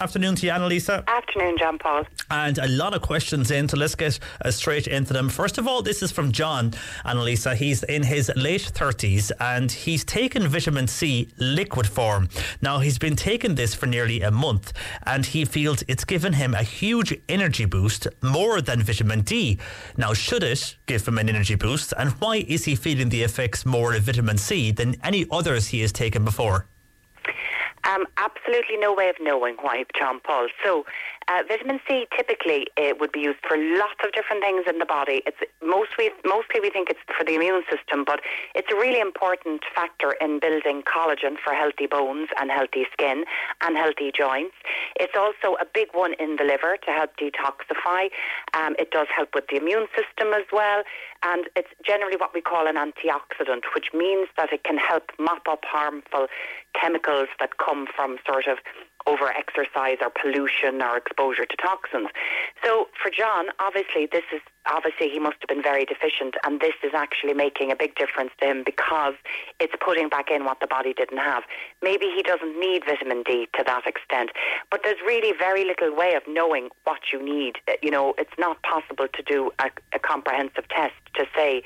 Afternoon to you, Annalisa. Afternoon, John Paul. And a lot of questions in, so let's get uh, straight into them. First of all, this is from John, Annalisa. He's in his late 30s and he's taken vitamin C liquid form. Now, he's been taking this for nearly a month and he feels it's given him a huge energy boost, more than vitamin D. Now, should it give him an energy boost? And why is he feeling the effects more of vitamin C than any others he has taken before? Um, absolutely no way of knowing why, John Paul. So, uh, vitamin C typically uh, would be used for lots of different things in the body. It's mostly mostly we think it's for the immune system, but it's a really important factor in building collagen for healthy bones and healthy skin and healthy joints. It's also a big one in the liver to help detoxify. Um, it does help with the immune system as well, and it's generally what we call an antioxidant, which means that it can help mop up harmful chemicals that come from sort of over exercise or pollution or exposure to toxins. So for John, obviously this is obviously he must have been very deficient and this is actually making a big difference to him because it's putting back in what the body didn't have. Maybe he doesn't need vitamin D to that extent, but there's really very little way of knowing what you need. Uh, you know, it's not possible to do a, a comprehensive test to say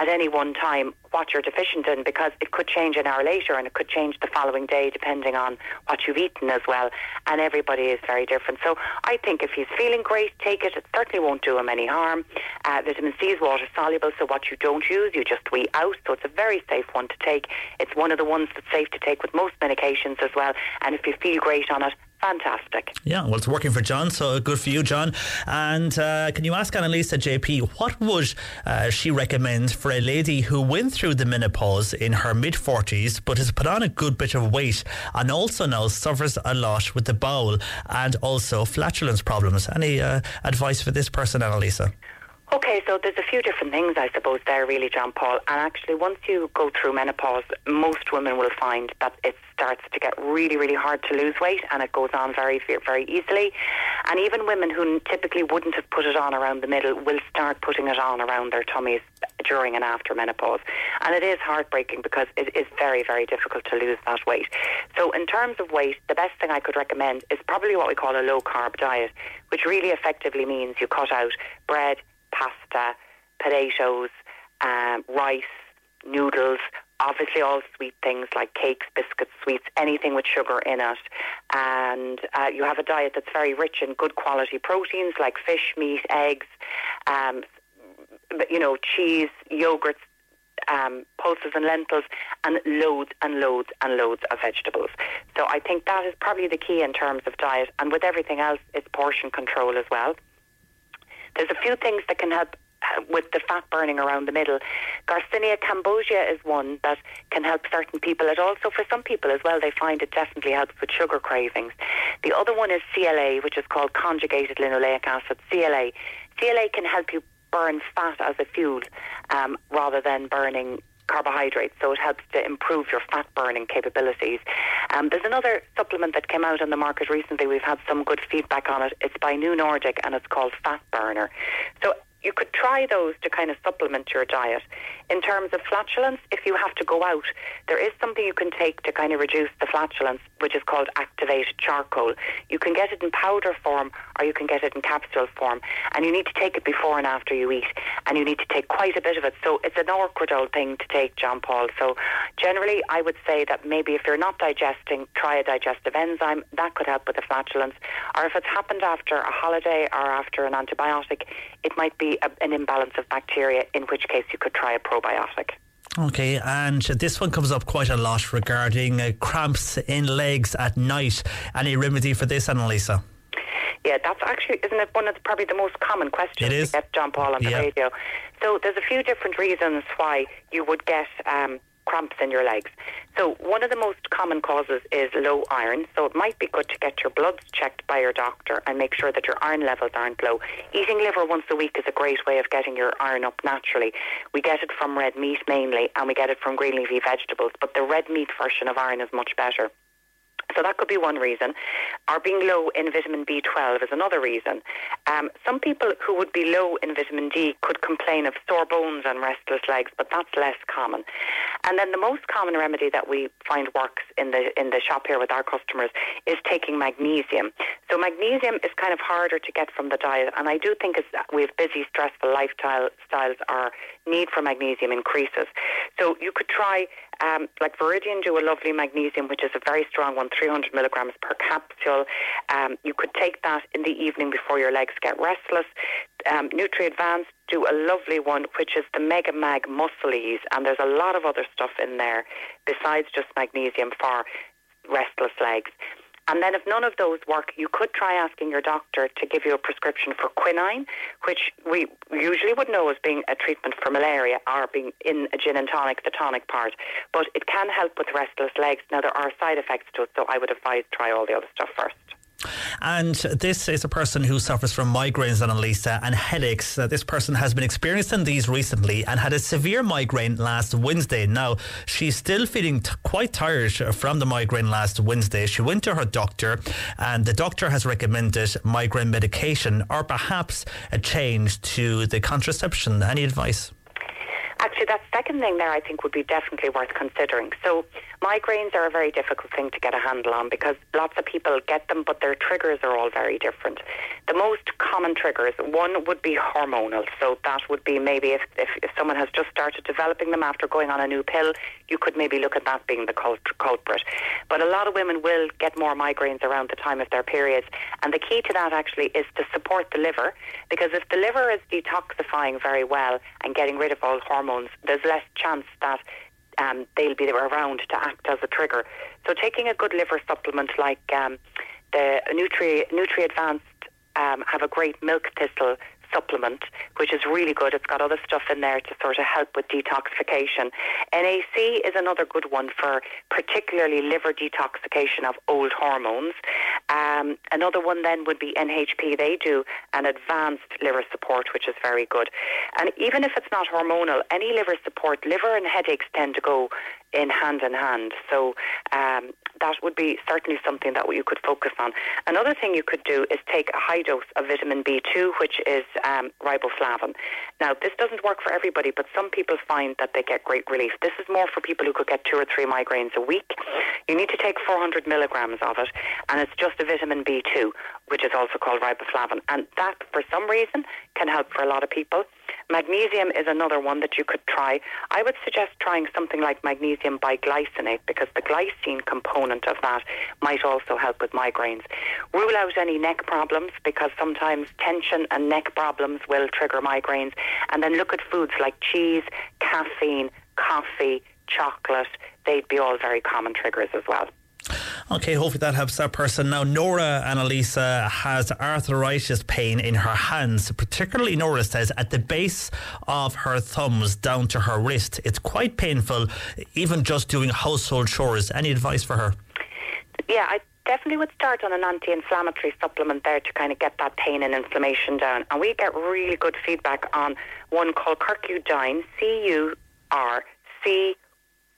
at any one time what you're deficient in because it could change an hour later and it could change the following day depending on what you've eaten as well. And everybody is very different. So I think if he's feeling great, take it. It certainly won't do him any harm. Uh, vitamin C is water soluble, so what you don't use, you just wee out. So it's a very safe one to take. It's one of the ones that's safe to take with most medications as well. And if you feel great on it, fantastic. Yeah, well, it's working for John, so good for you, John. And uh, can you ask Annalisa JP what would uh, she recommend for a lady who went through the menopause in her mid 40s but has put on a good bit of weight and also now suffers a lot with the bowel and also flatulence problems? Any uh, advice for this person, Annalisa? Okay, so there's a few different things, I suppose, there, really, John Paul. And actually, once you go through menopause, most women will find that it starts to get really, really hard to lose weight, and it goes on very, very easily. And even women who typically wouldn't have put it on around the middle will start putting it on around their tummies during and after menopause. And it is heartbreaking because it is very, very difficult to lose that weight. So, in terms of weight, the best thing I could recommend is probably what we call a low carb diet, which really effectively means you cut out bread pasta, potatoes, um, rice, noodles, obviously all sweet things like cakes, biscuits, sweets, anything with sugar in it. And uh, you have a diet that's very rich in good quality proteins like fish, meat, eggs, um, you know, cheese, yogurts, um, pulses and lentils, and loads and loads and loads of vegetables. So I think that is probably the key in terms of diet. And with everything else, it's portion control as well. There's a few things that can help uh, with the fat burning around the middle. Garcinia cambogia is one that can help certain people. It also, for some people as well, they find it definitely helps with sugar cravings. The other one is CLA, which is called conjugated linoleic acid. CLA. CLA can help you burn fat as a fuel um, rather than burning carbohydrates, so it helps to improve your fat burning capabilities. Um, there's another supplement that came out on the market recently. We've had some good feedback on it. It's by New Nordic and it's called Fat Burner. So you could try those to kind of supplement your diet. In terms of flatulence, if you have to go out, there is something you can take to kind of reduce the flatulence, which is called activated charcoal. You can get it in powder form or you can get it in capsule form. And you need to take it before and after you eat. And you need to take quite a bit of it. So it's an awkward old thing to take, John Paul. So generally, I would say that maybe if you're not digesting, try a digestive enzyme. That could help with the flatulence. Or if it's happened after a holiday or after an antibiotic, it might be a, an imbalance of bacteria, in which case you could try a probiotic. Okay, and this one comes up quite a lot regarding uh, cramps in legs at night. Any remedy for this, Annalisa? Yeah, that's actually, isn't it one of the, probably the most common questions it is. to get John Paul on the yeah. radio? So there's a few different reasons why you would get um, cramps in your legs. So one of the most common causes is low iron. So it might be good to get your bloods checked by your doctor and make sure that your iron levels aren't low. Eating liver once a week is a great way of getting your iron up naturally. We get it from red meat mainly, and we get it from green leafy vegetables. But the red meat version of iron is much better. So that could be one reason. Or being low in vitamin B12 is another reason. Um, some people who would be low in vitamin D could complain of sore bones and restless legs, but that's less common. And then the most common remedy that we find works in the in the shop here with our customers is taking magnesium. So magnesium is kind of harder to get from the diet, and I do think as we have busy, stressful lifestyle styles, our need for magnesium increases. So you could try um, like Viridian do a lovely magnesium, which is a very strong one, 300 milligrams per capsule. Um, you could take that in the evening before your legs get restless. Um, Nutri Advanced do a lovely one, which is the Mega Mag Muscle Ease, and there's a lot of other stuff in there besides just magnesium for restless legs. And then if none of those work, you could try asking your doctor to give you a prescription for quinine, which we usually would know as being a treatment for malaria or being in a gin and tonic, the tonic part. But it can help with restless legs. Now, there are side effects to it, so I would advise try all the other stuff first. And this is a person who suffers from migraines, Annalisa, and headaches. Uh, this person has been experiencing these recently and had a severe migraine last Wednesday. Now, she's still feeling t- quite tired from the migraine last Wednesday. She went to her doctor, and the doctor has recommended migraine medication or perhaps a change to the contraception. Any advice? Actually, that second thing there I think would be definitely worth considering. So, migraines are a very difficult thing to get a handle on because lots of people get them, but their triggers are all very different. The most common triggers, one would be hormonal. So, that would be maybe if, if, if someone has just started developing them after going on a new pill, you could maybe look at that being the cult- culprit. But a lot of women will get more migraines around the time of their periods. And the key to that actually is to support the liver because if the liver is detoxifying very well and getting rid of all hormones, there's less chance that um, they'll be around to act as a trigger. So taking a good liver supplement like um, the Nutri, Nutri Advanced um, have a great milk thistle supplement, which is really good. It's got other stuff in there to sort of help with detoxification. NAC is another good one for particularly liver detoxification of old hormones. Um, another one then would be NHP. They do an advanced liver support, which is very good. And even if it's not hormonal, any liver support, liver and headaches tend to go in hand in hand. So um, that would be certainly something that you could focus on. Another thing you could do is take a high dose of vitamin B2, which is um, riboflavin. Now, this doesn't work for everybody, but some people find that they get great relief. This is more for people who could get two or three migraines a week. You need to take 400 milligrams of it, and it's just a vitamin B2, which is also called riboflavin. And that, for some reason, can help for a lot of people. Magnesium is another one that you could try. I would suggest trying something like magnesium biglycinate because the glycine component of that might also help with migraines. Rule out any neck problems because sometimes tension and neck problems will trigger migraines. And then look at foods like cheese, caffeine, coffee, chocolate. They'd be all very common triggers as well. Okay, hopefully that helps that person. Now, Nora Annalisa has arthritis pain in her hands, particularly, Nora says, at the base of her thumbs down to her wrist. It's quite painful, even just doing household chores. Any advice for her? Yeah, I definitely would start on an anti-inflammatory supplement there to kind of get that pain and inflammation down. And we get really good feedback on one called Curcudyn, C-U-R-C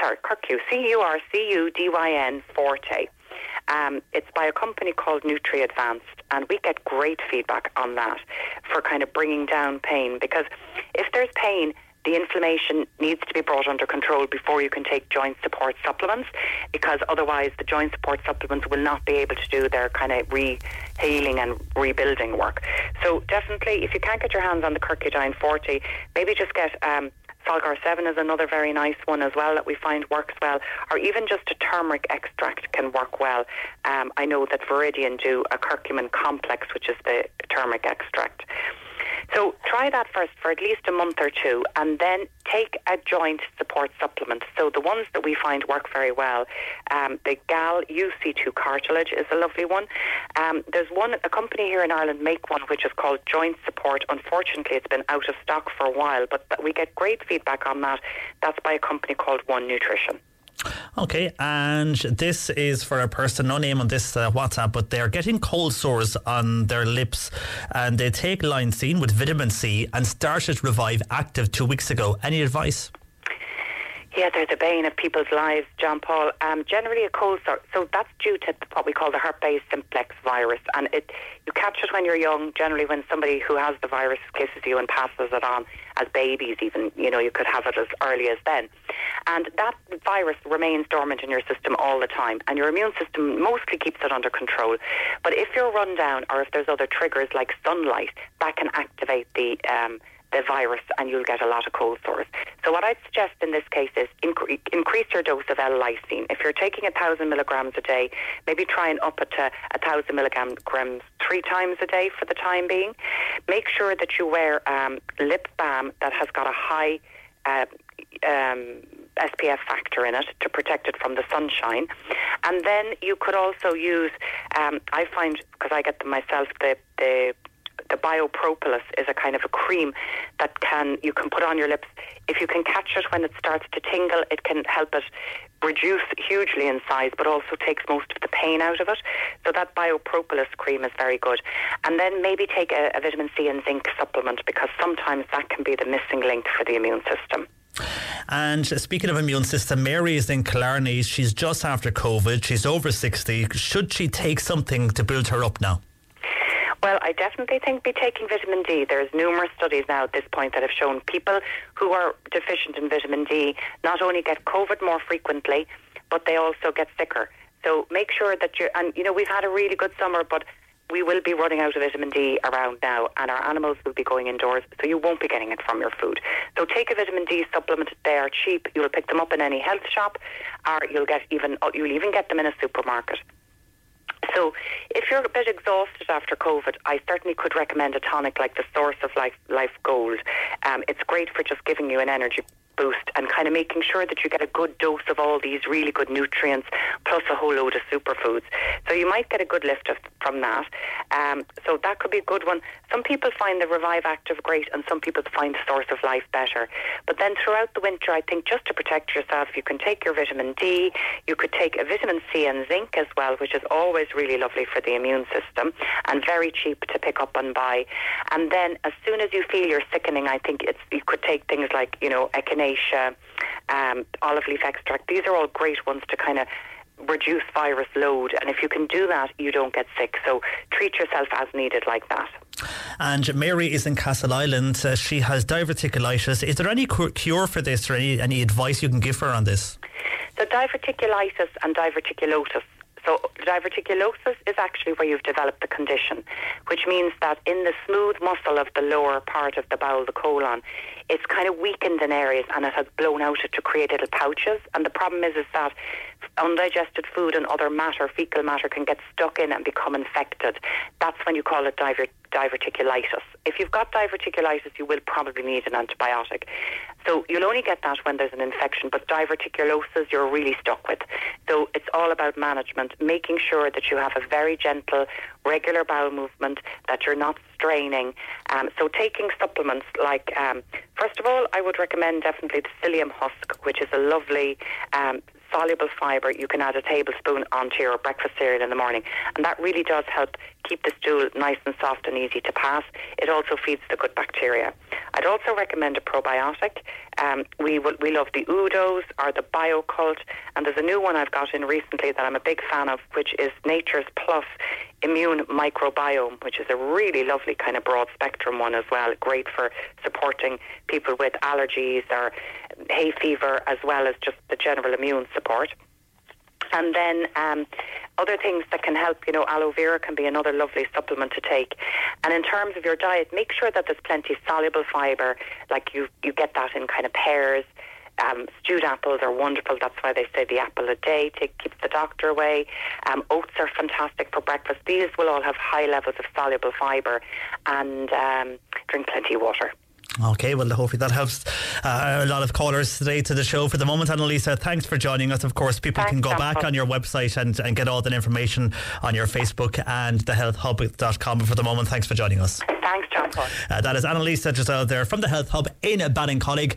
sorry, Curcu, C-U-R-C-U-D-Y-N Forte. Um, it's by a company called Nutri Advanced, and we get great feedback on that for kind of bringing down pain. Because if there's pain, the inflammation needs to be brought under control before you can take joint support supplements, because otherwise the joint support supplements will not be able to do their kind of re-healing and rebuilding work. So definitely, if you can't get your hands on the Curcudyn Forte, maybe just get um, Solgar 7 is another very nice one as well that we find works well, or even just a turmeric extract can work well. Um, I know that Viridian do a curcumin complex, which is the turmeric extract. So try that first for at least a month or two, and then take a joint support supplement. So the ones that we find work very well, um, the GAL UC2 cartilage is a lovely one. Um, there's one, a company here in Ireland make one which is called Joint Support. Unfortunately, it's been out of stock for a while, but we get great feedback on that. That's by a company called One Nutrition. Okay, and this is for a person, no name on this uh, WhatsApp, but they're getting cold sores on their lips and they take Lysine with vitamin C and started Revive Active two weeks ago. Any advice? Yeah, they're the bane of people's lives, John Paul. Um, generally, a cold sore. So that's due to what we call the herpes simplex virus, and it you catch it when you're young. Generally, when somebody who has the virus kisses you and passes it on as babies, even you know you could have it as early as then, and that virus remains dormant in your system all the time, and your immune system mostly keeps it under control. But if you're run down, or if there's other triggers like sunlight, that can activate the um, the virus and you'll get a lot of cold sores. So what I'd suggest in this case is incre- increase your dose of L-lysine. If you're taking a thousand milligrams a day, maybe try and up it to a thousand milligrams three times a day for the time being. Make sure that you wear um, lip balm that has got a high uh, um, SPF factor in it to protect it from the sunshine. And then you could also use, um, I find, because I get them myself, the, the the biopropolis is a kind of a cream that can you can put on your lips. If you can catch it when it starts to tingle, it can help it reduce hugely in size, but also takes most of the pain out of it. So that biopropolis cream is very good. And then maybe take a, a vitamin C and zinc supplement because sometimes that can be the missing link for the immune system. And speaking of immune system, Mary is in Killarney. She's just after COVID. She's over 60. Should she take something to build her up now? Well, I definitely think be taking vitamin D. There's numerous studies now at this point that have shown people who are deficient in vitamin D not only get COVID more frequently, but they also get sicker. So make sure that you're, and you know, we've had a really good summer, but we will be running out of vitamin D around now, and our animals will be going indoors, so you won't be getting it from your food. So take a vitamin D supplement. They are cheap. You'll pick them up in any health shop, or you'll get even you'll even get them in a supermarket. So, if you're a bit exhausted after COVID, I certainly could recommend a tonic like the Source of Life, Life Gold. Um, it's great for just giving you an energy boost and kind of making sure that you get a good dose of all these really good nutrients plus a whole load of superfoods. So you might get a good lift of, from that. Um, so that could be a good one. Some people find the Revive Active great and some people find the Source of Life better. But then throughout the winter, I think just to protect yourself, you can take your vitamin D, you could take a vitamin C and zinc as well, which is always really lovely for the immune system and very cheap to pick up and buy. And then as soon as you feel you're sickening, I think it's you could take things like, you know, echinacea, um, olive leaf extract. These are all great ones to kind of reduce virus load. And if you can do that, you don't get sick. So treat yourself as needed like that. And Mary is in Castleisland. Uh, she has diverticulitis. Is there any cure for this or any, any advice you can give her on this? So diverticulitis and diverticulosis so diverticulosis is actually where you've developed the condition, which means that in the smooth muscle of the lower part of the bowel, the colon, it's kind of weakened in areas and it has blown out to create little pouches. And the problem is, is that undigested food and other matter, fecal matter, can get stuck in and become infected. That's when you call it divert- diverticulitis. If you've got diverticulitis, you will probably need an antibiotic. So you'll only get that when there's an infection, but diverticulosis you're really stuck with. So it's all about management, making sure that you have a very gentle, regular bowel movement, that you're not straining. Um, so taking supplements like, um, first of all, I would recommend definitely the psyllium husk, which is a lovely um, soluble fibre, you can add a tablespoon onto your breakfast cereal in the morning. And that really does help keep the stool nice and soft and easy to pass. It also feeds the good bacteria. I'd also recommend a probiotic. Um, we we love the Udos or the Bio-Kult, and there's a new one I've got in recently that I'm a big fan of, which is Nature's Plus Immune Microbiome, which is a really lovely kind of broad spectrum one as well. Great for supporting people with allergies or hay fever, as well as just the general immune support. And then um, other things that can help, you know, aloe vera can be another lovely supplement to take. And in terms of your diet, make sure that there's plenty of soluble fibre, like you, you get that in kind of pears. Um, stewed apples are wonderful. That's why they say the apple a day take, keeps the doctor away. Um, oats are fantastic for breakfast. These will all have high levels of soluble fibre and um, drink plenty of water. Okay, well, hopefully that helps uh, a lot of callers today to the show. For the moment, Annalisa, thanks for joining us. Of course, people thanks, can go back on your website and, and get all that information on your Facebook and thehealthhub.com. But for the moment, thanks for joining us. Thanks, John Paul. Uh, that is Annalisa Giselle there from the Health Hub in Ballincollig.